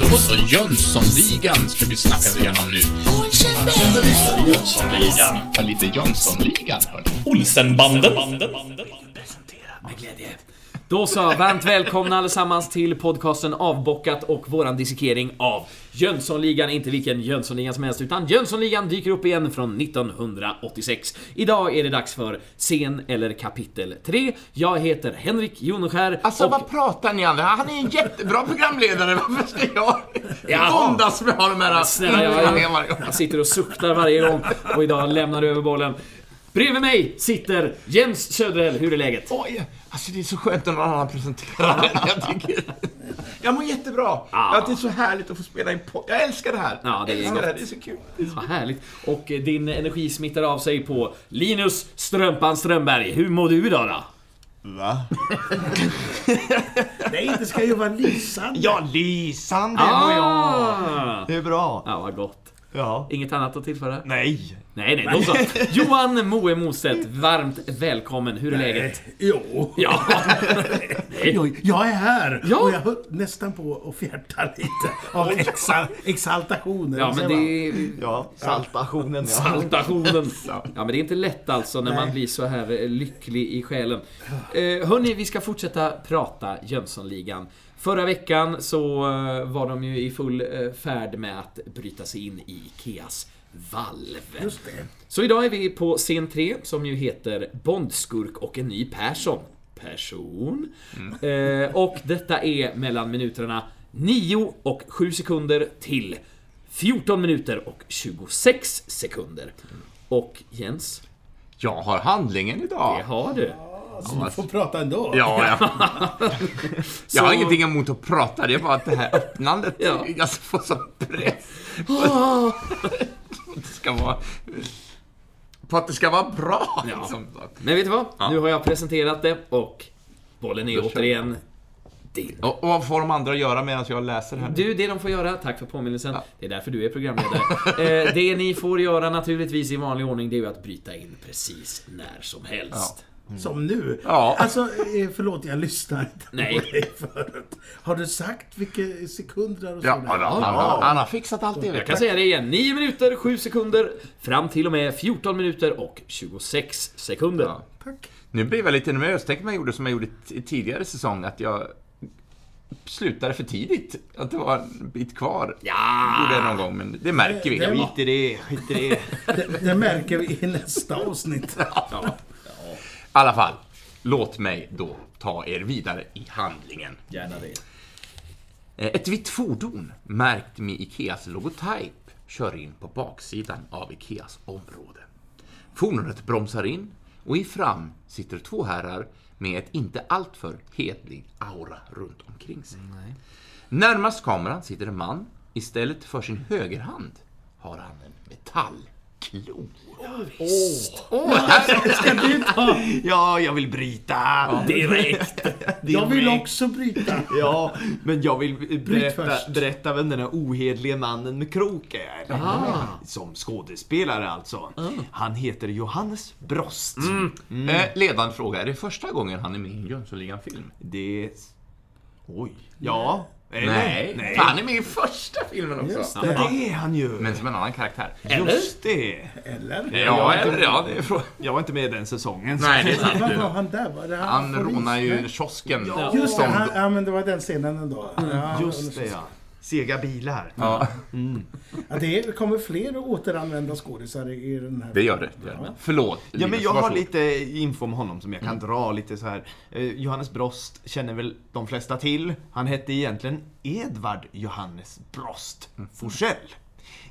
Då så, Jönssonligan ska vi snacka igenom nu. Jönssonligan. Lite Jönssonligan, hörni. Olsenbanden. med glädje. Då så, varmt välkomna allesammans till podcasten Avbockat och våran dissekering av Jönssonligan. Inte vilken Jönssonligan som helst, utan Jönssonligan dyker upp igen från 1986. Idag är det dags för scen eller kapitel 3. Jag heter Henrik Joneskär Alltså och... vad pratar ni andra? Han är en jättebra programledare, varför ska jag Ja. våndas med de här Snälla, jag, jag sitter och suktar varje gång och idag lämnar du över bollen. Bredvid mig sitter Jens Söderhäll, hur är läget? Oj, alltså det är så skönt när någon annan presenterar den. Jag tycker... Jag mår jättebra. Ja, det är så härligt att få spela in podd. Jag älskar det här. Ja, det är jag älskar gott. det här, det är så kul. Det är så... Vad härligt. Och eh, din energi smittar av sig på Linus Strömpan Strömberg. Hur mår du idag då? Va? Nej, det ska ju vara lysande. Ja, lysande mår jag. Ah! Det är bra. Ja, vad gott. Ja. Inget annat att tillföra? Nej. Nej, nej, då så. Johan Moe Mostedt, varmt välkommen. Hur är läget? Jo. Ja. Jag, jag är här Ja. och jag höll nästan på att fjärta lite av exa, exaltationen. Ja, men det är Ja, saltationen ja. saltationen. Ja, men det är inte lätt alltså när man Nej. blir så här eh, lycklig i själen. Eh, hörni, vi ska fortsätta prata Jönssonligan. Förra veckan så eh, var de ju i full eh, färd med att bryta sig in i Ikeas valv. Just det. Så idag är vi på scen 3 som ju heter Bondskurk och en ny Persson. Person. Eh, och detta är mellan minuterna 9 och 7 sekunder till 14 minuter och 26 sekunder. Och Jens, Jag har handlingen det idag. har du. Så du får prata ändå. Ja, ja. Jag har ingenting emot att prata, det är bara att det här öppnandet, Ja. jag får sån press. Att det ska vara... På att det ska vara bra. Ja. Liksom. Men vet du vad? Ja. Nu har jag presenterat det och bollen är återigen din. Och, och vad får de andra göra medan jag läser här? Du, det de får göra, tack för påminnelsen, Ja. det är därför du är programledare. eh, det ni får göra naturligtvis i vanlig ordning, det är ju att bryta in precis när som helst. Som nu. Ja. Alltså, eh, förlåt, jag lyssnar inte Nej. på dig förut. Har du sagt vilka sekunder och Ja, sådär? han, han, han, han har fixat allt det. Jag kan säga det igen, 9 minuter, 7 sekunder, fram till och med 14 minuter och 26 sekunder. Ja. Tack. Nu blev jag lite nervös. Tänk om jag gjorde som jag gjorde i tidigare säsong, att jag slutade för tidigt. Att det var en bit kvar. Ja. Gjorde jag någon gång, men det märker vi. Det- det- Skit i det, skit i det. Det, det märker vi i nästa avsnitt. Ja, alla fall, låt mig då ta er vidare i handlingen. gärna det. Eh, Ett vitt fordon märkt med Ikeas logotyp kör in på baksidan av Ikeas område. Fordonet bromsar in och i fram sitter två herrar med ett inte alltför hedlig aura runt omkring sig. Närmast kameran sitter en man. Istället för sin högerhand har han en metallklo. Åh, här- Ska du ta? Ja, jag vill bryta. Direkt! Jag vill också bryta. Ja, men jag vill Bryt berätta, berätta vem den här ohedlige mannen med krok är. Ah. Som skådespelare alltså. Han heter Johannes Brost. Eh, ledande fråga, är det första gången han är med i en Jönssonligan-film? Det... Oj. Ja. Eller? Nej, Nej. han är med i första filmen också. Just Ja, det är han ju. Men som en annan karaktär. Just det. Eller? Ja, eller ja, det är. Jag var inte med den säsongen. så- Nej, det är sant. Vad var han där? Var det Han polis? rånar ju Nej. kiosken. Just det, han, ja men det var den scenen ändå. Ja, Just det ja. Sega bilar. Ja, Ja, det kommer fler återanvända skådisar i den här det gör det. det, gör det. Förlåt. Ja, men jag har lite info om honom som jag kan dra lite så här. Eh, Johannes Brost känner väl de flesta till. Han hette egentligen Edvard Johannes Brost Forsell.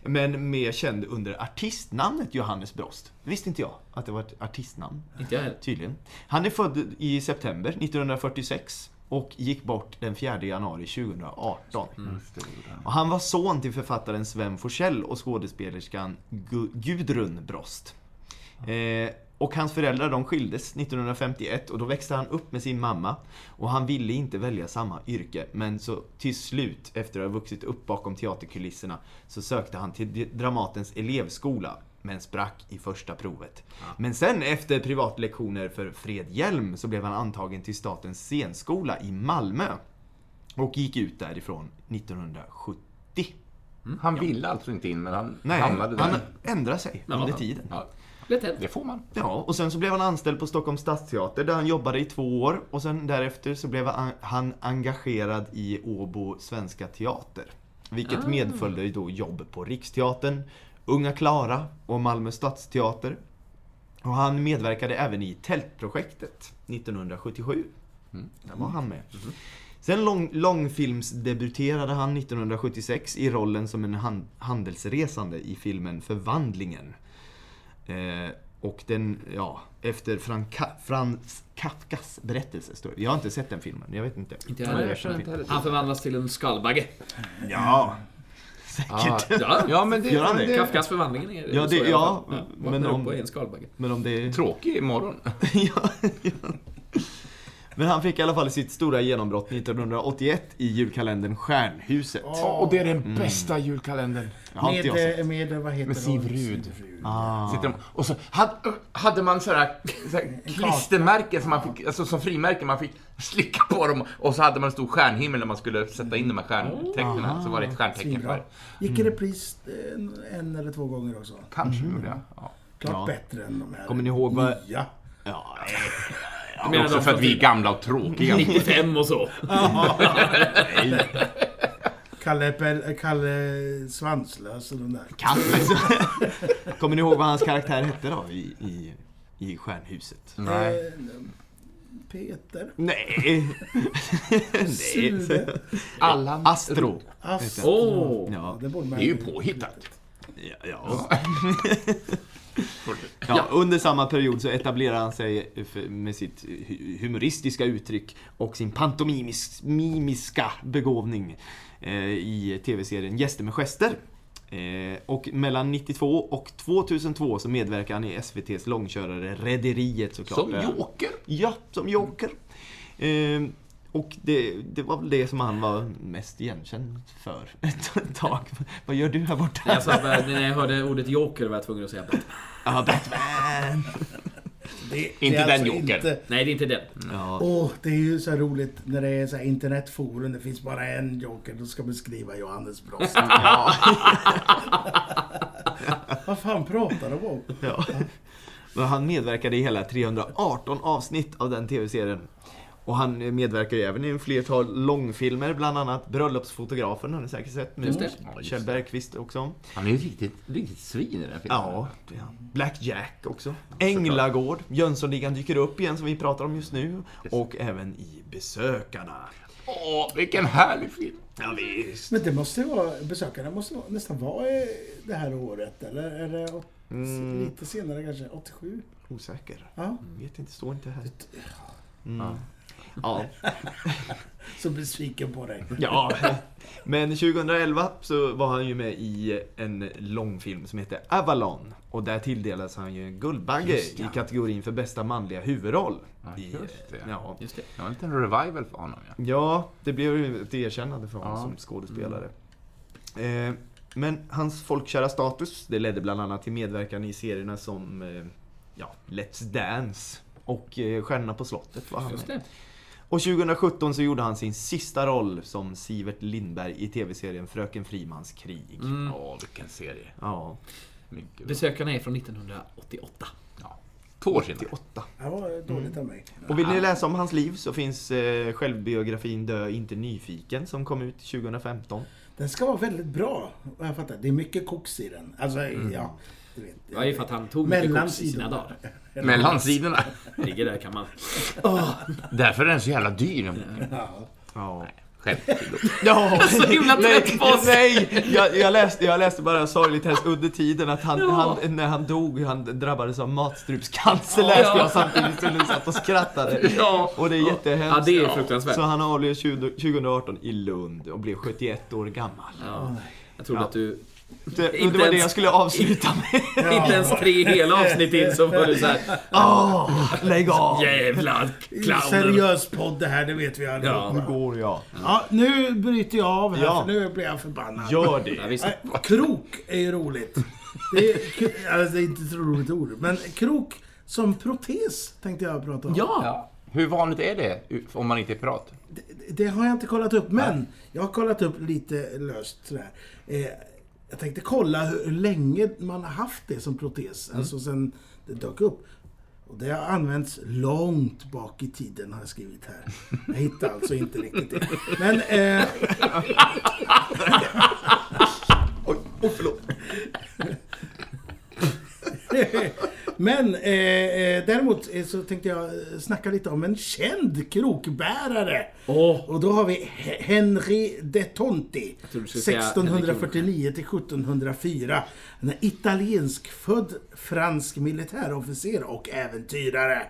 Men mer känd under artistnamnet Johannes Brost. Visste inte jag att det var ett artistnamn. Inte jag. Tydligen. Han är född i september 1946 och gick bort den 4 januari 2018. Och han var son till författaren Sven Forsell och skådespelerskan Gu- Gudrun Brost. Eh, och hans föräldrar de skildes 1951 och då växte han upp med sin mamma. Och han ville inte välja samma yrke, men så till slut, efter att ha vuxit upp bakom teaterkulisserna, så sökte han till Dramatens elevskola men sprack i första provet. Men sen efter privatlektioner för Fred Hjelm så blev han antagen till Statens scenskola i Malmö. Och gick ut därifrån 1970. Han ville alltså inte in, men han Nej, hamnade där. han ändrade sig Ja. under tiden. Ja, det får man. Ja, och sen så blev han anställd på Stockholms stadsteater där han jobbade i två år. Och sen därefter så blev han- engagerad i Åbo Svenska Teater. Vilket medföljde ju då jobb på Riksteatern, Unga Klara och Malmö Stadsteater. Och han medverkade även i Tältprojektet 1977. Där var han med. Sen lång, långfilmsdebuterade han 1976 i rollen som en han, handelsresande i filmen Förvandlingen. Eh, och den, ja, efter Franka, Frans Kafkas berättelse står det. Jag har inte sett den filmen, jag vet inte. Inte jag heller. Han förvandlas till en skalbagge. Ja, Ah, Ja, ja, men det... Gör han det? Kafkas förvandlingen är Ja, det- så ja, fall. men om- är en skalbagge. men om det... Tråkig imorgon. ja, ja. Men han fick i alla fall sitt stora genombrott 1981 i julkalendern Stjärnhuset. Och det är den bästa julkalendern. Har inte jag Med, eh, med, vad heter Med? Siv Rud. Ah. De, och så hade, hade man sådär, sådär klistermärken som man fick, alltså som frimärken, man fick slicka på dem och så hade man en stor stjärnhimmel när man skulle sätta in de här stjärntecknen. Så var det ett stjärntecken för. Gick i repris en, en eller två gånger också. Kanske gjorde jag. Ja. Klart Ja. bättre än de här Kommer ni ihåg vad- nya. Ja, Jag Men också för att vi är gamla och tråkiga. 95 och så. Kalle, Pel- Kalle Svanslös och de där. Kalle. Kommer ni ihåg vad hans karaktär hette då i, i, i Stjärnhuset? Nej. Eh, Peter. Nej. Nej. Sude. Allan. Astro. Astro. Åh! Ja. Det är ju påhittat. Ja, ja. Ja, under samma period så etablerar han sig med sitt hu- humoristiska uttryck och sin pantomimiska begåvning eh, i tv-serien Gäster med gester. Eh, och mellan 92 och 2002 så medverkar han i SVT's långkörare Rederiet såklart. Som Joker. Ja, som Joker. Eh, och det, det var väl det som han var mest igenkänd för ett tag. Vad gör du här borta? Jag sa, när jag hörde ordet Joker var jag tvungen att säga Batman. Ja, Batman! Det, det Inte är den alltså Jokern. inte- Nej, det är inte den. Ja, Åh, det är ju så här roligt när det är så här internetforum. Det finns bara en Joker. Då ska beskriva Johannes Brost. ja, Vad fan pratar de om? ja. Men han medverkade i hela 318 avsnitt av den tv-serien. Och han medverkar ju även i en flertal långfilmer, bland annat Bröllopsfotografen har ni säkert sett med Just det. Ja, just Kjell. Bergqvist också. Han är ju riktigt, riktigt svin i den här filmen. Ja, det är han. Black Jack också. Änglagård, Jönssonligan dyker upp igen som vi pratar om just nu. Och även i Besökarna. Åh, vilken härlig film! Ja, visst. Men det måste vara, besökarna måste nästan vara det här året. Eller är det åt, Mm. lite senare kanske? 87? Osäker. Ja. Vet inte, står inte här. Mm. Ja. Så besviken på dig. Ja, men 2011 så var han ju med i en långfilm som heter Avalon. Och där tilldelas han ju en Guldbagge ja. i kategorin för bästa manliga huvudroll. Ja, I, just det. Ja. Just det. Det var en liten revival för honom ja. ja, det blev ju ett erkännande för honom Ja. som skådespelare. Eh, men hans folkkära status, det ledde bland annat till medverkan i serierna som eh, ja, Let's Dance och eh, Stjärnorna på slottet var han med. Och 2017 så gjorde han sin sista roll som Sivert Lindberg i tv-serien Fröken Frimans krig. Mm. Åh, vilken serie. Ja, Mycket. Besökarna är från 1988. Ja. Två år sedan. 88. Det var dåligt av mig. Och vill ni läsa om hans liv så finns eh, självbiografin Dö inte nyfiken som kom ut 2015. Den ska vara väldigt bra, jag fattar. Det är mycket koks i den. Alltså, ja. Det var ju för att han tog mycket Mellan koks i sina sidorna. dagar. Mellan sidorna. Ligger där kan man. Därför är den så jävla dyr. Ja. Ja. Självkritik. Ja, Så himla trött på oss. Nej! Jag, jag, läste, jag läste bara sorgligt helst under tiden att han, han, när han dog, han drabbades av matstrupscancer läste jag samtidigt som du satt och skrattade. Ja. Och det är jättehemskt. Ja, det är fruktansvärt. Så han avled 20 2018 i Lund och blev 71 år gammal. Ja. Jag trodde Ja. att du... Det, det var det ens- jag skulle avsluta med. Inte ens tre hela avsnitt in så var du såhär... Åh, lägg av! Jävlar, clowner. Seriös podd det här, det vet vi allihopa. Nu går jag. Ja, nu bryter jag av här Ja. för nu blir jag förbannad. Gör Ja, det. Krok är ju roligt. Det är, alltså, det är inte ett roligt ord. Men krok som protes tänkte jag prata om. Ja! Ja. Hur vanligt är det om man inte är pirat? Det, det har jag inte kollat upp, men jag har kollat upp lite löst sådär. Eh, jag tänkte kolla hur länge man har haft det som protes, alltså sen det dök upp. Och det har använts långt bak i tiden, har jag skrivit här. Jag hittar alltså inte riktigt det. Men... Eh, Oj, oh, förlåt. Men eh, eh, däremot eh, så tänkte jag eh, snacka lite om en känd krokbärare. Åh. Och då har vi He- Henry de Tonti. trodde du skulle säga 1649 till 1704. En italiensk-född fransk militärofficer och äventyrare.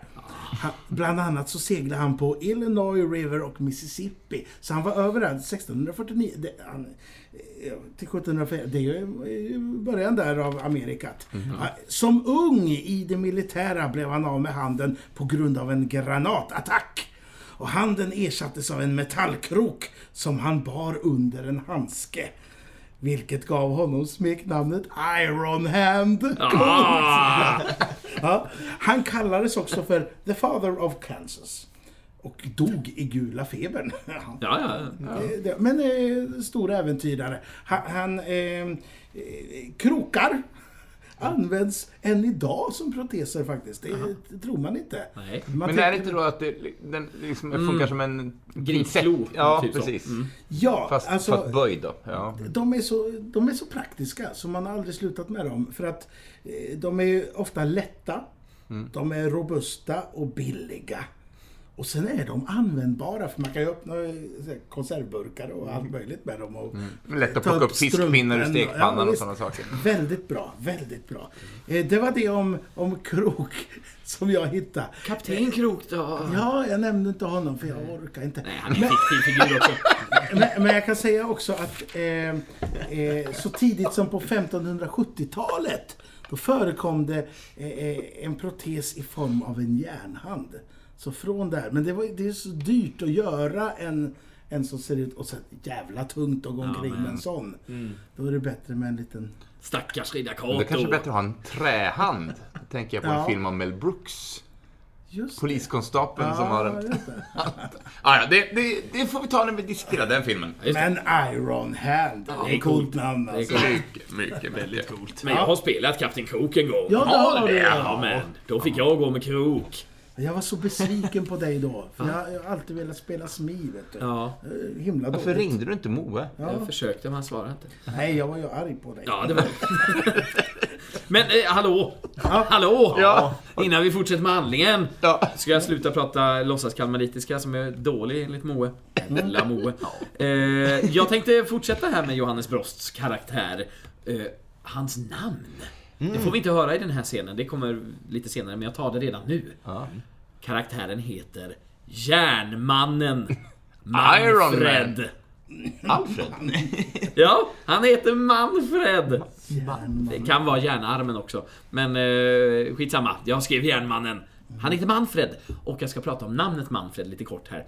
Han, bland annat så seglade han på Illinois River och Mississippi. Så han var överallt 1649 det, han, till 1704. Det är ju början där av Amerikat. Ja, Som ung i det militära blev han av med handen på grund av en granatattack. Och handen ersattes av en metallkrok som han bar under en handske. Vilket gav honom smeknamnet Iron Hand. Ah! Ja, han kallades också för The Father of Kansas. Och dog i gula febern. Ja. Ja, ja, Men eh, stor äventyrare. Han, han eh, eh, krokar används än idag som proteser faktiskt. Det tror man inte. Nej. Man Men tänker- är det inte då att det, den liksom funkar som en... Pincett? Ja, typ precis. Mm. Ja, Fast, alltså... fast böjd då. Ja. De är, så, de är så praktiska så man har aldrig slutat med dem. För att eh, de är ofta lätta, de är robusta och billiga. Och sen är de användbara för man kan ju öppna eh, konservburkar och allt möjligt med dem. Och Lätt att ta plocka upp fiskpinnar ur stekpannan Ja, och sådana saker. Väldigt bra, väldigt bra. Eh, Det var det om, om krok som jag hittade. Kapten Krok då? Ja, jag nämnde inte honom för jag orkar inte. Nej, han är en fiktiv figur också. Men, men jag kan säga också att eh, eh, så tidigt som på 1570-talet då förekom det eh, eh, en protes i form av en järnhand. Så från där, men det, var, det är så dyrt att göra en, en som ser ut och så jävla tungt att gå omkring med en sån. Då är det bättre med en liten... Stackars riddar Men Det kanske är bättre att ha en trähand. Då tänker jag på en Ja. film av Mel Brooks. Just. Poliskonstapeln som har en... just det. Ah, ja, det, det, det får vi ta när vi diskuterar den filmen. Men Iron Hand, det är ett coolt namn Det är alltså. Mycket, mycket, väldigt coolt. Men jag har spelat Kapten Krok en gång. Ja, det har du. Ja, men då fick jag gå med krok. Jag var så besviken på dig då. För jag, jag har alltid velat spela SMI, vet du. Ja, Eh, Himla Varför dåligt. ringde du inte Moe? Ja. jag försökte men han svarade inte. Nej, jag var ju arg på dig. Ja, det var Men eh, hallå! Hallå! Ja. Innan vi fortsätter med handlingen. Ja. Ska jag sluta prata låtsaskalmaritiska som är dålig enligt Moe? Jävla Moe. Eh, jag tänkte fortsätta här med Johannes Brosts karaktär. Eh, hans namn. Det får vi inte höra i den här scenen, det kommer lite senare, men jag tar det redan nu. Ja. Karaktären heter Järnmannen Iron Manfred. Alfred? Ja, han heter Manfred. Järnman. Det kan vara järnarmen också. Men eh, skitsamma, jag skrev järnmannen. Han heter Manfred och jag ska prata om namnet Manfred lite kort här.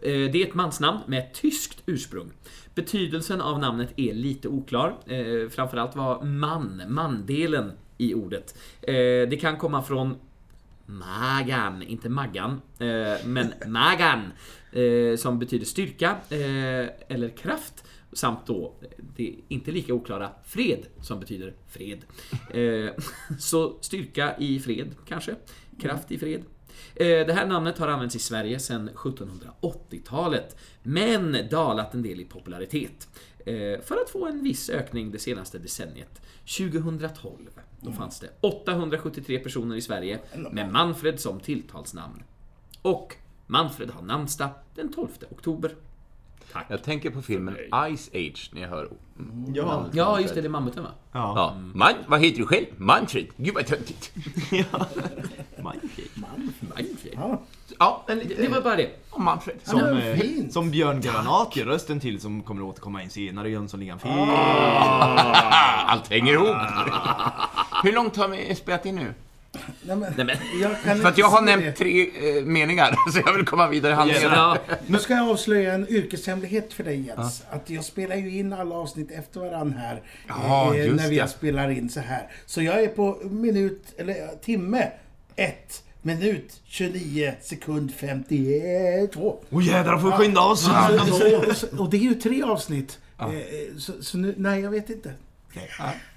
Eh, det är ett mansnamn med ett tyskt ursprung. Betydelsen av namnet är lite oklar. Eh, framförallt var man, mandelen i ordet. Eh, det kan komma från Magan, inte Maggan, men Magan, som betyder styrka eller kraft. Samt då, det är inte lika oklara, fred, som betyder fred. Så styrka i fred, kanske. Kraft i fred. Eh, det här namnet har använts i Sverige sedan 1780-talet, men dalat en del i popularitet. Eh, för att få en viss ökning det senaste decenniet. 2012, då fanns det 873 personer i Sverige med Manfred som tilltalsnamn. Och Manfred har namnsdag den 12 oktober. Tack. Jag tänker på filmen Ice Age när jag hör Ja. Ja, just det, det är mammuten va? Ja. Ja. Man, vad heter du själv? Manfred? Gud vad töntigt. Manfred. Manfred. Ja, Ja, men Det, det var bara det. Ja, Manfred. Som, eh, som Björn Granat gör rösten till som kommer att återkomma i en senare Jönssonligan-film. Ah, allt hänger ihop. Hur långt har vi spelat in nu? Nej, men, Nej, men- jag kan För att jag har nämnt tre eh, meningar, så jag vill komma vidare i handlingen. Ja, det. Nu ska jag avslöja en yrkeshemlighet för dig Jens. Att jag spelar ju in alla avsnitt efter varann här. Ja, eh, när vi det. spelar in så här. Så jag är på minut, eller ja, timme 1. Minut 29 sekund 52. Åh jädrar, får vi skynda oss! Så, så, så, och det är ju tre avsnitt. Eh, Så, så nu, nej jag vet inte.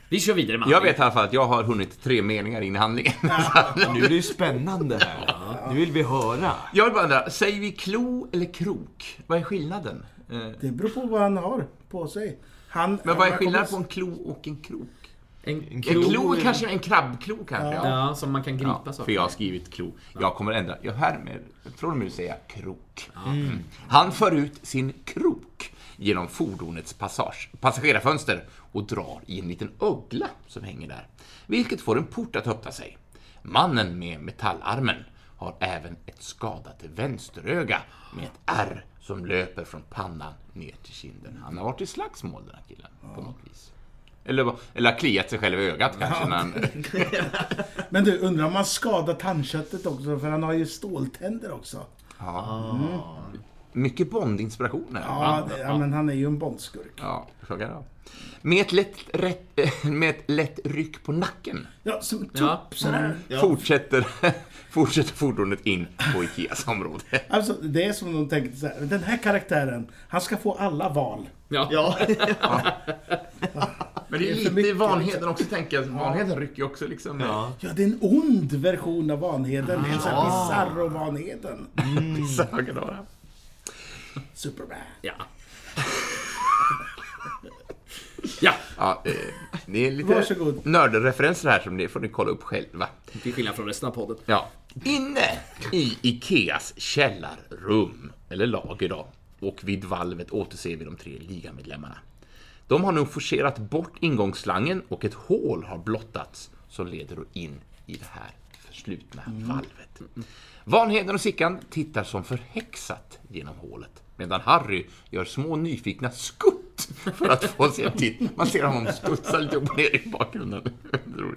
Vi kör vidare med Jag vet i alla fall att jag har hunnit tre meningar in i handlingen. Nu är det ju spännande här. Nu vill vi höra. Jag vill bara undra, säger vi klo eller krok? Vad är skillnaden? Eh, Det beror på vad han har på sig. Han, Men vad är skillnaden på en klo och en krok? En En klo. klo är kanske en krabbklo kanske? Ja. Ja, som man kan gripa Ja, saker för jag har skrivit klo. Jag kommer ändra, jag härmed, från och med nu säga krok. Mm. Han för ut sin krok genom fordonets passage, passagerarfönster och drar i en liten ögla som hänger där, vilket får en port att öppna sig. Mannen med metallarmen har även ett skadat vänsteröga med ett R som löper från pannan ner till kinden. Han har varit i slagsmål den här killen, på något vis. Eller, eller har kliat sig själv i ögat kanske. När han, Men du, undrar om han skadar tandköttet också? För han har ju ståltänder också. Mycket Bond-inspiration här. Ja, det, ja men han är ju en Bondskurk. Ja, fråga då. Med ett lätt, rätt, med ett lätt ryck på nacken Ja, som tupp Ja. sådär. fortsätter, fortsätter fordonet in på Ikeas område. Alltså, det är som de tänkte så här. Den här karaktären, han ska få alla val. Ja. Ja. Men det är lite mycket, Vanheden också, tänker jag. Vanheden rycker ju också liksom. Ja. Ja, det är en ond version av Vanheden. Det är en sån här Bizarro-Vanheden. Saker då. Superman. Ja. ja, Ja, eh, det är lite Varsågod. nördreferenser här som ni får ni kolla upp själva. till skillnad från resten av podden. Ja. Inne i Ikeas källarrum, eller lager då, och vid valvet återser vi de tre ligamedlemmarna. De har nu forcerat bort ingångsslangen och ett hål har blottats som leder in i det här förslutna valvet. Vanheden och Sickan tittar som förhäxat genom hålet medan Harry gör små nyfikna skutt för att få sig en titt. Man ser honom studsa lite upp och ner i bakgrunden.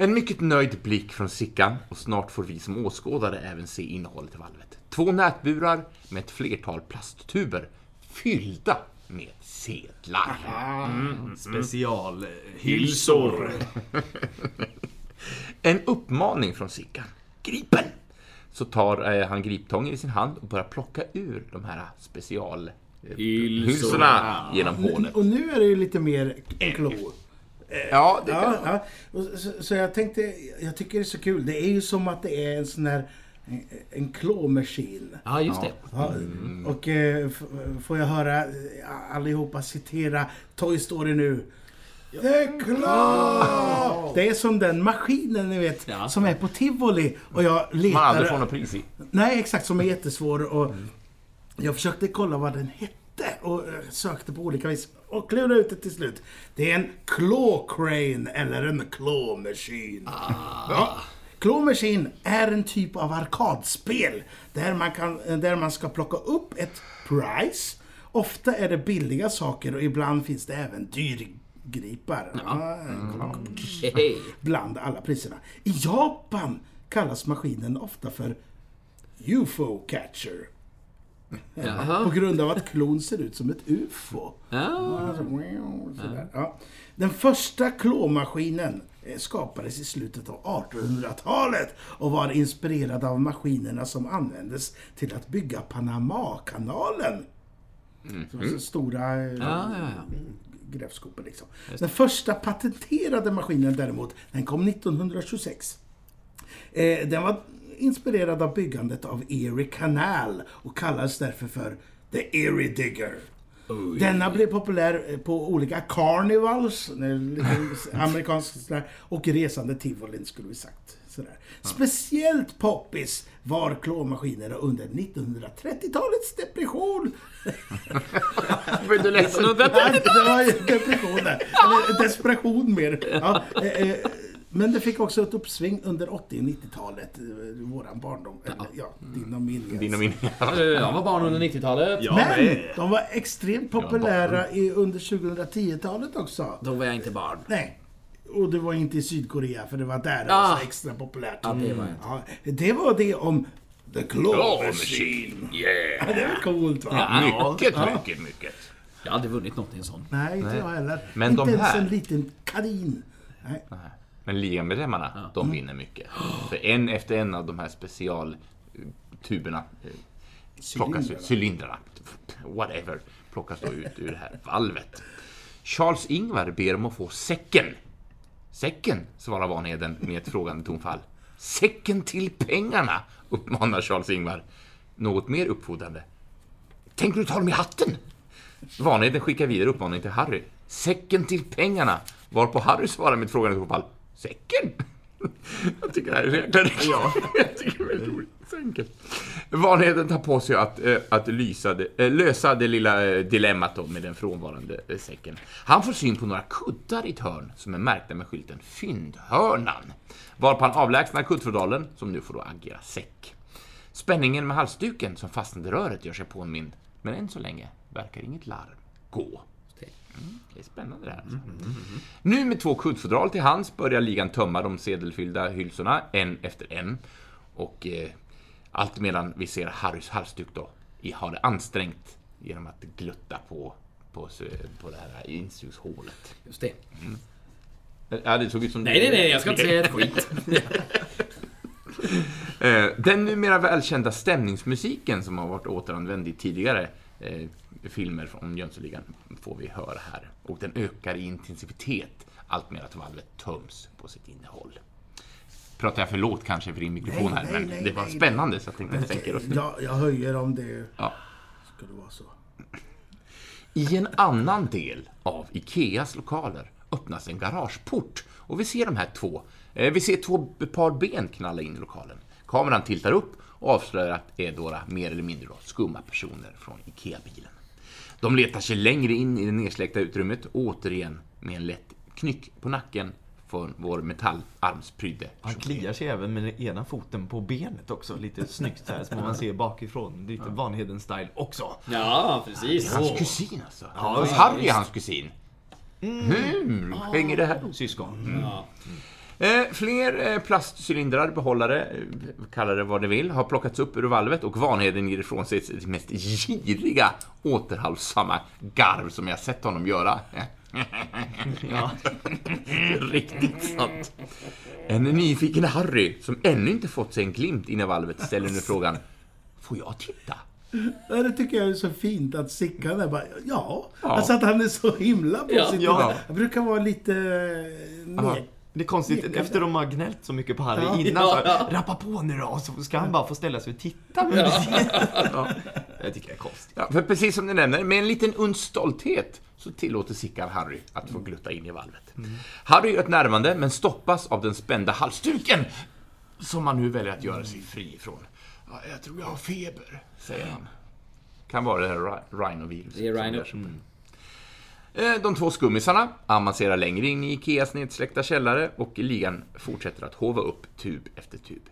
En mycket nöjd blick från Sickan och snart får vi som åskådare även se innehållet i valvet. Två nätburar med ett flertal plasttuber fyllda med sedlar. Specialhylsor. En uppmaning från Sickan. Gripen! Så tar eh, han griptången i sin hand och börjar plocka ur de här special... eh, Hylsorna. Genom hålet. Och nu är det ju lite mer en klo. Ja, det kan... Ja, ja. Så, så jag tänkte, jag tycker det är så kul. Det är ju som att det är en sån här, en- en claw-maskin. Ja, just det. Ja, och eh, får jag höra eh, allihopa citera Toy Story nu? The Claw! Det är som den maskinen ni vet, Ja. som är på tivoli. Och jag Man aldrig får letar... något pris i. Nej, exakt, som är jättesvår. Och jag försökte kolla vad den hette och eh, sökte på olika vis. Och klurade ut det till slut. Det är en claw crane eller en claw machine. Ja. Claw Machine är en typ av arkadspel där man, kan, där man ska plocka upp ett prize. Ofta är det billiga saker och ibland finns det även dyrgripar. Ja, Hej. bland alla priserna. I Japan kallas maskinen ofta för UFO catcher. På Jaha. grund av att klon ser ut som ett UFO. Ja. Ja. Den första klåmaskinen eh, skapades i slutet av 1800-talet och var inspirerad av maskinerna som användes till att bygga Panamakanalen. Mm. Så stora eh, Ja, ja, ja. Grävskopor liksom. Den första patenterade maskinen däremot, den kom 1926. Eh, den var inspirerad av byggandet av Erie Canal och kallades därför för The Erie Digger. Denna blev populär eh, på olika carnivals, lite amerikansk sådär, och resande tivolin skulle vi sagt. Sådär. Speciellt poppis var klåmaskinerna under 1930-talets depression. Var du ledsen? Ja, det var ju depression där. Eller desperation mer. Ja, eh, eh, men det fick också ett uppsving under 80 och 90-talet. eh, Våran barndom. Eller, ja, din och min. Din och min. Jag var barn under 90-talet. Ja, Men men- de var extremt populära i, under 2010-talet också. Då var jag inte barn. Nej. Och det var inte i Sydkorea för det var där det Ah. var så extra populärt. Ja, det var det. Ja, det var det om The Claw Machine. Yeah! Ja, det var coolt va? Ja. Mycket, Ja. mycket, mycket. Jag har aldrig vunnit något i en sån. Nej, inte Nej. jag heller. Men inte de ens här- en liten kanin. Nej. Men ligamedlemmarna, de vinner mycket. För en efter en av de här specialtuberna eh, plockas ut, Cylindrarna. cylindrarna, whatever, plockas då ut ur det här valvet. Charles-Ingvar ber om att få säcken. Säcken, svarar Vanheden med ett frågande tonfall. Säcken till pengarna, uppmanar Charles-Ingvar. Något mer uppfordrande. Tänker du ta dem i hatten? Vanheden skickar vidare uppmaningen till Harry. Säcken till pengarna. Varpå Harry svarar med ett frågande tonfall. Säcken? Jag tycker det här är så jäkla ja. Jag tycker det är väldigt roligt. Så enkelt. Vanheden tar på sig att, eh, att lysa det, eh, lösa det lilla eh, dilemmat då med den frånvarande säcken. Han får syn på några kuddar i ett hörn som är märkta med skylten Fyndhörnan. Varpå han avlägsnar kuddfodalen som nu får då agera säck. Spänningen med halsduken som fastnade i röret gör sig påmind, men än så länge verkar inget larm gå. Mm, det är spännande det här. Alltså. Nu med två kuddfodral till hands börjar ligan tömma de sedelfyllda hylsorna en efter en. Och eh, allt medan vi ser Harrys halsduk då har det ansträngt genom att glutta på, på, på det här insugshålet. Just det. Ja, det såg ut som... Nej, nej, nej, jag ska inte säga ett skit. Eh, Den numera välkända stämningsmusiken som har varit återanvänd i tidigare eh, filmer om Jönssonligan får vi höra här. Och den ökar i intensitet allt mer att valvet töms på sitt innehåll. Pratar jag för lågt kanske för din mikrofon Nej, här, nej, men nej, det var spännande så jag tänkte jag sänker rösten. Jag, jag höjer om det Ja. skulle vara så. I en annan del av Ikeas lokaler öppnas en garageport och vi ser de här två. Eh, vi ser två par ben knalla in i lokalen. Kameran tiltar upp och avslöjar att det är några mer eller mindre skumma personer från Ikea-bilen. De letar sig längre in i det nedsläckta utrymmet återigen med en lätt knyck på nacken från vår metallarmsprydde Han kliar sig även med den ena foten på benet också. Lite snyggt så här som man ser bakifrån. Lite Vanheden-style också. Ja, precis. Hans Åh. kusin alltså. Ja, Hans visst. Harry är hans kusin. Mm, hänger det här? Syskon. Ja. Eh, fler eh, plastcylindrar, behållare, eh, kalla det vad ni vill, har plockats upp ur valvet och Vanheden ger ifrån sig sitt mest giriga, återhållsamma garv som jag sett honom göra. Ja. Riktigt sant. En nyfiken Harry, som ännu inte fått sig en glimt in i valvet, ställer nu frågan Får jag titta? Ja, det tycker jag är så fint att Sickan är bara, ja. Ja. Alltså att han är så himla positiv. Ja. Jag brukar vara lite... eh, Ja. ner- Det är konstigt, Nekande. efter de har gnällt så mycket på Harry Ja. innan Ja. så rappa på nu då, så ska han bara få ställa sig och titta. Men ja. Jag tycker det är konstigt. Ja, för precis som du nämner, med en liten uns stolthet så tillåter Sickan Harry att få glutta in i valvet. Harry gör ett närmande, men stoppas av den spända halsduken som han nu väljer att göra sig fri ifrån. Ja, jag tror jag har feber, säger han. Kan vara det här rhinoviruset. Det är rhino. på. Eh, De två skummisarna avancerar längre in i Ikeas nedsläckta källare och ligan fortsätter att hova upp tub efter tub.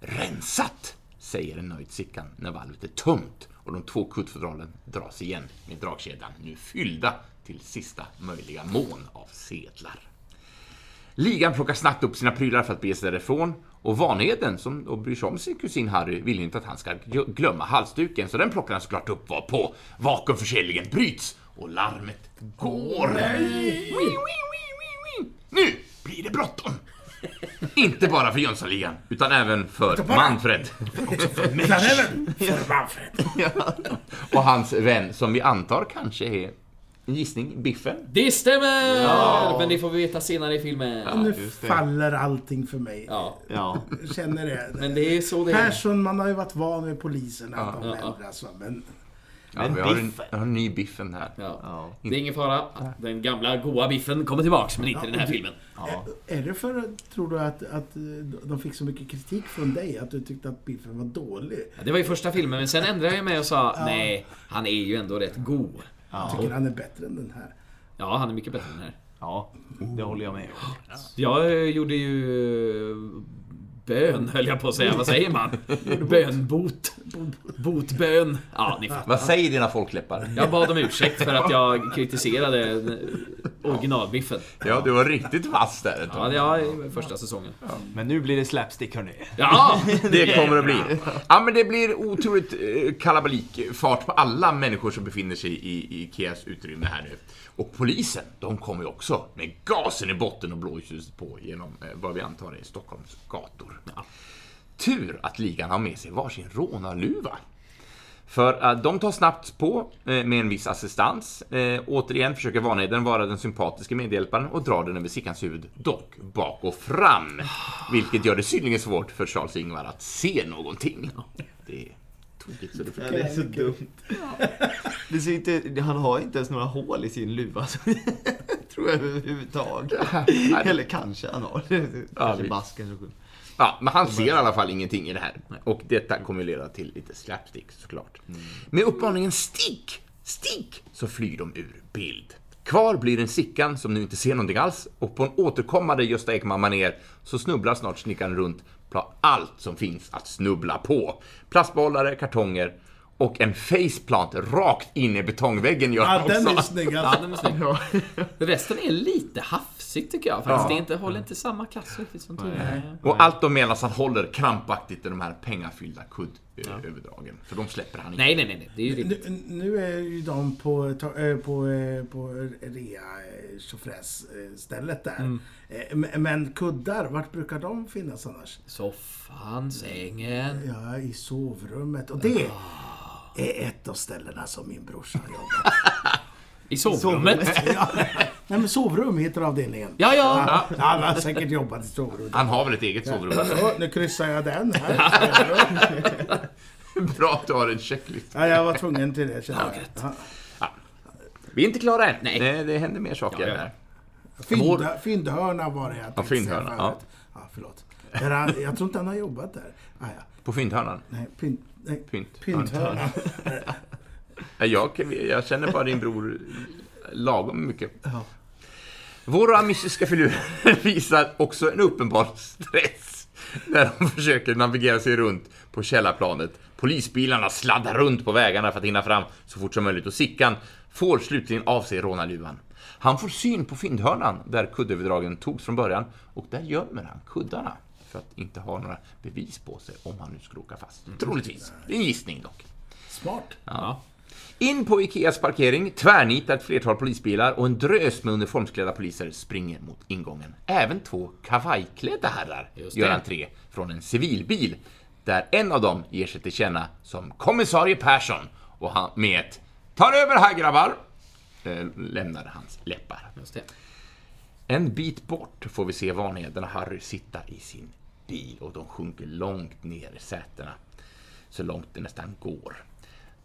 Rensat, säger en nöjd Sickan när valvet är tömt och de två kuddfodralen dras igen med dragkedjan nu fyllda till sista möjliga mån av sedlar. Ligan plockar snabbt upp sina prylar för att bege sig därifrån och Vanheden, som då bryr sig om sin kusin Harry, vill inte att han ska gl- glömma halsduken så den plockar han såklart upp var på vakuumförsäljningen bryts och larmet går. Wii, wii, wii. Nu blir det bråttom! Inte bara för Jönssonligan, utan även för Manfred Men även för Manfred. och hans vän, som vi antar kanske är en gissning, Biffen. Det stämmer! Men det får vi veta senare i filmen. nu just det. faller allting för mig. Ja, Ja. Känner det. men det är så det är. Persson, man har ju varit van med polisen att de Ja, ja. ändras. Men Ja, Men vi har en, Biffen. jag har en ny Biffen här. Ja. Ja. Det är ingen fara. Den gamla goa biffen kommer tillbaks, men inte i den här filmen. Ja. är det för, tror du att, att eh, de fick så mycket kritik från dig att du tyckte att Biffen var dålig? Ja, Det var ju första filmen, men sen ändrade jag mig och sa nej, han är ju ändå rätt god. Jag tycker han är bättre än den här. Ja, han är mycket bättre än den här. ja, det håller jag med om. Jag eh, gjorde ju... Bön, höll jag på att säga. Vad säger man? Bönbot. Botbön. Ja, ni fattar. Vad säger dina folkläppar? Jag bad om ursäkt för att jag kritiserade originalbiffen. Ja, du var riktigt vass där ett Ja, det var första säsongen. Men nu blir det slapstick hörni. Ja! Det kommer att bli. Ja, men det blir otroligt eh, kalabalik fart på alla människor som befinner sig i, i Ikeas utrymme här nu. Och polisen, de kommer ju också med gasen i botten och blåljuset på genom eh, vad vi antar är Stockholms gator. Tur att ligan har med sig varsin rånarluva. För uh, de tar snabbt på eh, med en viss assistans. Eh, återigen försöker Vanheden vara den sympatiska medhjälparen och drar den över Sickans huvud, dock bak och fram. Vilket gör det synnerligen svårt för Charles-Ingvar att se någonting. Det tokigt så det Ja, det är så dumt. Det ser inte, han har inte ens några hål i sin luva. Så tror jag överhuvudtaget. Eller kanske han har. Kanske vi- basken. Ja, men han ser i alla fall ingenting i det här. Och detta kommer ju leda till lite slapstick såklart. Med uppmaningen stick, stick, så flyr de ur bild. Kvar blir en Sickan som nu inte ser någonting alls och på en återkommande Gösta Ekman manér så snubblar snart snickaren runt allt som finns att snubbla på. Plastbollare, kartonger och en faceplant rakt in i betongväggen gör Ja, den är också. snyggast. Ja, den är snygg. Resten är lite hafsigt tycker jag. Faktiskt. Det är inte, håller inte samma klass riktigt som tidigare. Och allt då medan han håller krampaktigt i de här pengafyllda kuddöverdragen. För de släpper han inte. Nej, nej, nej. Det är ju. Nu, nu är ju de på, eh, på, eh, på rea eh, tjofräs eh, stället där. Mm. Eh, men- Men kuddar, vart brukar de finnas annars? Soffan, sängen. Ja, i sovrummet. Och det Ah. är ett av ställena som min brorsa har jobbat. I sovrummet. ja, nej men sovrum heter avdelningen. Ja, ja. Ja, han har säkert jobbat i sovrum. Han har väl ett eget sovrum? Ja, nu kryssar jag den här. Bra att du har en checklista. Ja, jag var tvungen till det känner jag. Ja. Vi är inte klara än. Nej. Det, det händer mer saker Ja, ja, ja. Fynda, fyndhörna var det jag tänkte fyndhörna, säga ja. förut. ja. förlåt. Han, jag tror inte han har jobbat där. Ah, ja. På fyndhörnan. Nej, pynt, nej, Pynt. pynthörna. Ja, Jag, jag känner bara din bror lagom mycket. Ja. Våra mystiska filurer visar också en uppenbar stress när de försöker navigera sig runt på källarplanet. Polisbilarna sladdar runt på vägarna för att hinna fram så fort som möjligt och Sickan får slutligen av sig rånarluvan. Han får syn på fyndhörnan där kuddöverdragen togs från början och där gömmer han kuddarna för att inte ha några bevis på sig om han nu skulle åka fast. Troligtvis. Det är en gissning dock. Smart. Ja. In på Ikeas parkering tvärnitar ett flertal polisbilar och en drös med uniformsklädda poliser springer mot ingången. Även två kavajklädda herrar gör entré från en civilbil där en av dem ger sig till känna som kommissarie Persson och han med ett ”Ta över här grabbar” eh, lämnar hans läppar. En bit bort får vi se Vanheden och Harry sitta i sin bil och de sjunker långt ner i sätena. Så långt det nästan går.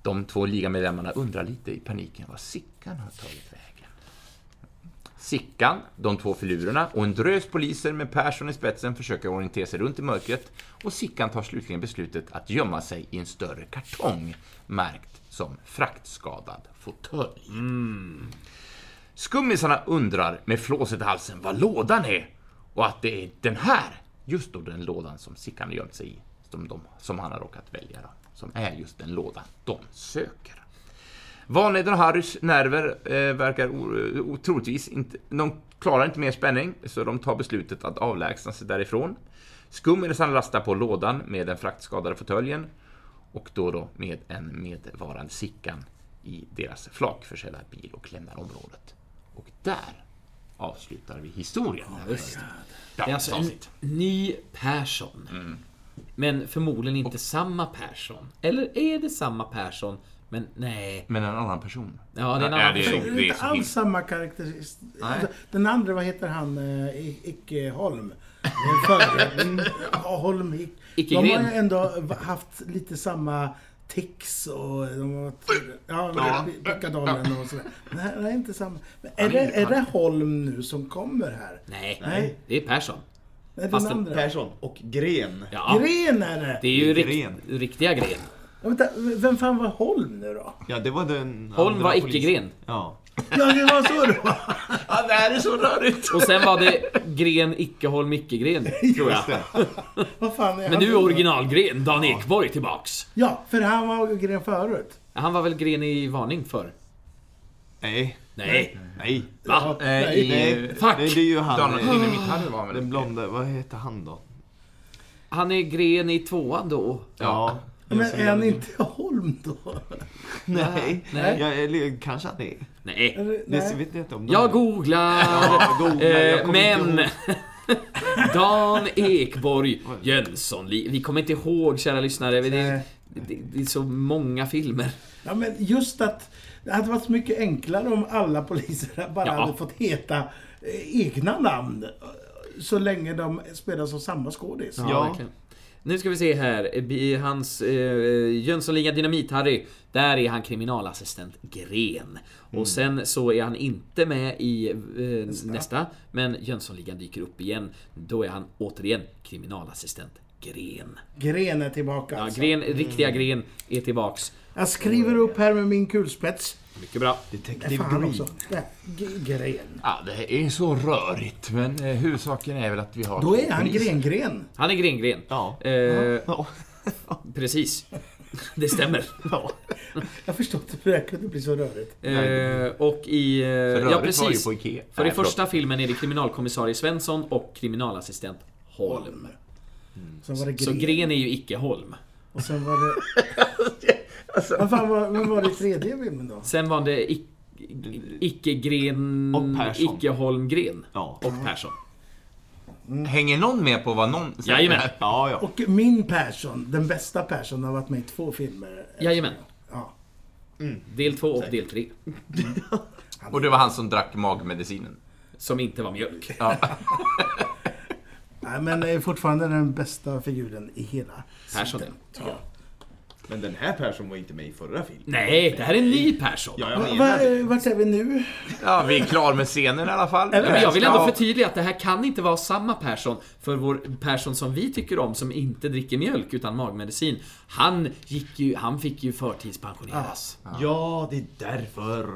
De två ligamedlemmarna undrar lite i paniken vad Sickan har tagit vägen. Sickan, de två filurerna och en drös poliser med Persson i spetsen försöker orientera sig runt i mörkret och Sickan tar slutligen beslutet att gömma sig i en större kartong märkt som fraktskadad fåtölj. Skummisarna undrar med flåset i halsen vad lådan är och att det är den här, just då den lådan som Sickan har gömt sig i, som, de, som han har råkat välja, då, som är just den lådan de söker. Vanheden och Harrys nerver eh, verkar o- o- troligtvis inte... De klarar inte mer spänning, så de tar beslutet att avlägsna sig därifrån. Skummisarna lastar på lådan med den fraktskadade fåtöljen och då, då med en medvarande Sickan i deras flakförsedda bil och lämnar området. Och där avslutar vi historien. Ja, Det är alltså en ny Persson. Men förmodligen inte samma Persson. Eller är det samma Persson? Men nej. Men en annan person. Ja, det är en Ja, annan det är- person. Det är det inte så alls samma karaktäristik. Nej. Alltså, Den andra, vad heter han? Eh, Icke Holm. Eh. Mm, Holm. Ick. Icke De har ju ändå haft lite samma tics och de har varit, ja, Ja. Pickadollen och sådär. Men det är inte samma. Men är, det, är det Holm nu som kommer här? Nej, Nej. det är Persson. Fast den den andra? Persson och Gren. Ja, Gren är det! det är ju gren. riktiga gren. Ja, vänta, vem fan var Holm nu då? Ja, det var den Holm andra var polisen. icke-gren. Ja. Ja, det var så det var. Ja, det här är så rörigt! Och sen var det Gren, Icke-Holm, Icke-Gren, tror jag. Just det. Vad fan är Men han nu är då? originalgren, Dan Ekborg, tillbaks. Ja, för han var gren förut. Han var väl gren i varning för? Nej. Nej. Nej. Va? Eh, Nej. i, Nej. Fuck. Det, det är ju han. Dan, eh, Dynamit-Harry var väl Den blonda, vad heter han då? Han är gren i tvåan då. Ja. Men är han inte Holm då? Nej. Nej. Ja, eller kanske han är. Nej. Eller, Det nej. vet jag inte om de Jag är. googlar. Ja, googla. Jag Eh, men... Dan Ekborg Jönsson. Vi kommer inte ihåg, kära lyssnare. Det, Nej. det, det är så många filmer. Ja, men just att det hade varit så mycket enklare om alla poliser bara Ja. hade fått heta eh, egna namn. eh, Så länge de spelar som samma skådis. Ja. verkligen. Nu ska vi se här. I hans eh, Jönssonliga Dynamit-Harry, där är han kriminalassistent Gren. Och sen så är han inte med i eh, nästa. men Jönssonligan dyker upp igen. Då är han återigen kriminalassistent Gren. Gren är tillbaka Ja, alltså. Gren, riktiga Gren är tillbaks. Jag skriver upp här med min kulspets. Mycket bra. Det är Detective fan Green. Gren. Ja, det är så rörigt, men eh, huvudsaken är väl att vi har Då är han. Gren-Gren. Han är Gren-Gren. Ja. Eh, Ja. precis. Det stämmer. ja. Jag förstår inte hur det kunde bli så rörigt. Eh, och i... Eh, För ja, var precis. ju på Ikea. För i första filmen är det kriminalkommissarie Svensson och kriminalassistent Holm. Sen var det Gren. Så Gren är ju icke Holm. Och sen var det... Vad fan var, vad var det i tredje filmen då? Sen var det ic- icke-Gren... Och Persson. Icke-Holm-Gren. Ja. Och Persson. Hänger någon med på vad någon säger? Jajamän. Ja, ja. Och min Persson, den bästa Persson, har varit med i två filmer. Jajamän. Ja. Del två och del tre. Och det var han som drack magmedicinen. Som inte var mjölk. Ja. Nej, men är fortfarande den bästa figuren i hela Persson. serien, tycker jag. Men den här personen var inte med i förra filmen. Nej, det här är en ny Persson. Ja, jag Va, menar va, det. vart är vi nu? ja, vi är klara med scenen i alla fall. Eller- Men jag vill ändå förtydliga att det här kan inte vara samma Persson. För vår Persson som vi tycker om, som inte dricker mjölk utan magmedicin. Han, gick ju, han fick ju förtidspensioneras. Ja, det är därför.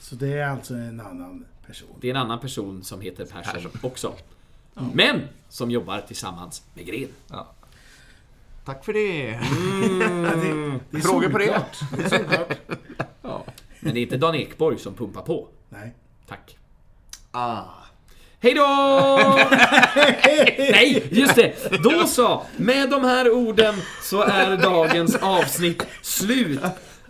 Så det är alltså en annan person. Det är en annan person som heter Persson, Persson. också. Men som jobbar tillsammans med Gren. Ja. Tack för det. Ja, det, det är Frågor på det? Det solklart. Men det är inte Dan Ekborg som pumpar på. Nej. Tack. Ah. Hej då! Nej, just det! Då så! Med de här orden så är dagens avsnitt slut.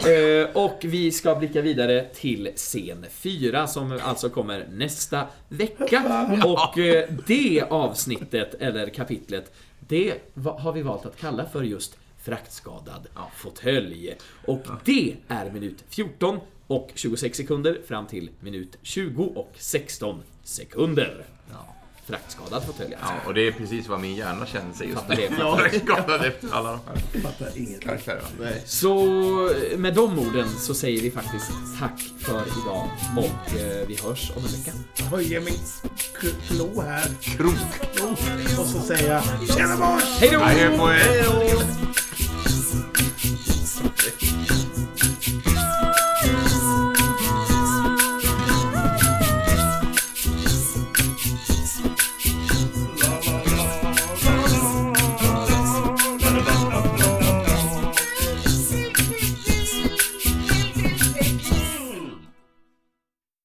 Eh, och vi ska blicka vidare till scen 4 som alltså kommer nästa vecka. Och eh, det avsnittet, eller kapitlet, det har vi valt att kalla för just fraktskadad fåtölj. Och det är minut 14 och 26 sekunder fram till minut 20 och 16 sekunder. Fraktskadad fåtölj alltså. Ja, och det är precis vad min hjärna känner sig just Fattar nu. det. Jag är skadad efter alla de här Fattar karaktärerna. Så med de orden så säger vi faktiskt tack för idag och eh, vi hörs om en vecka. Höjer mitt k- klå här. Och så säger jag Tjena boss! Hej då! På er!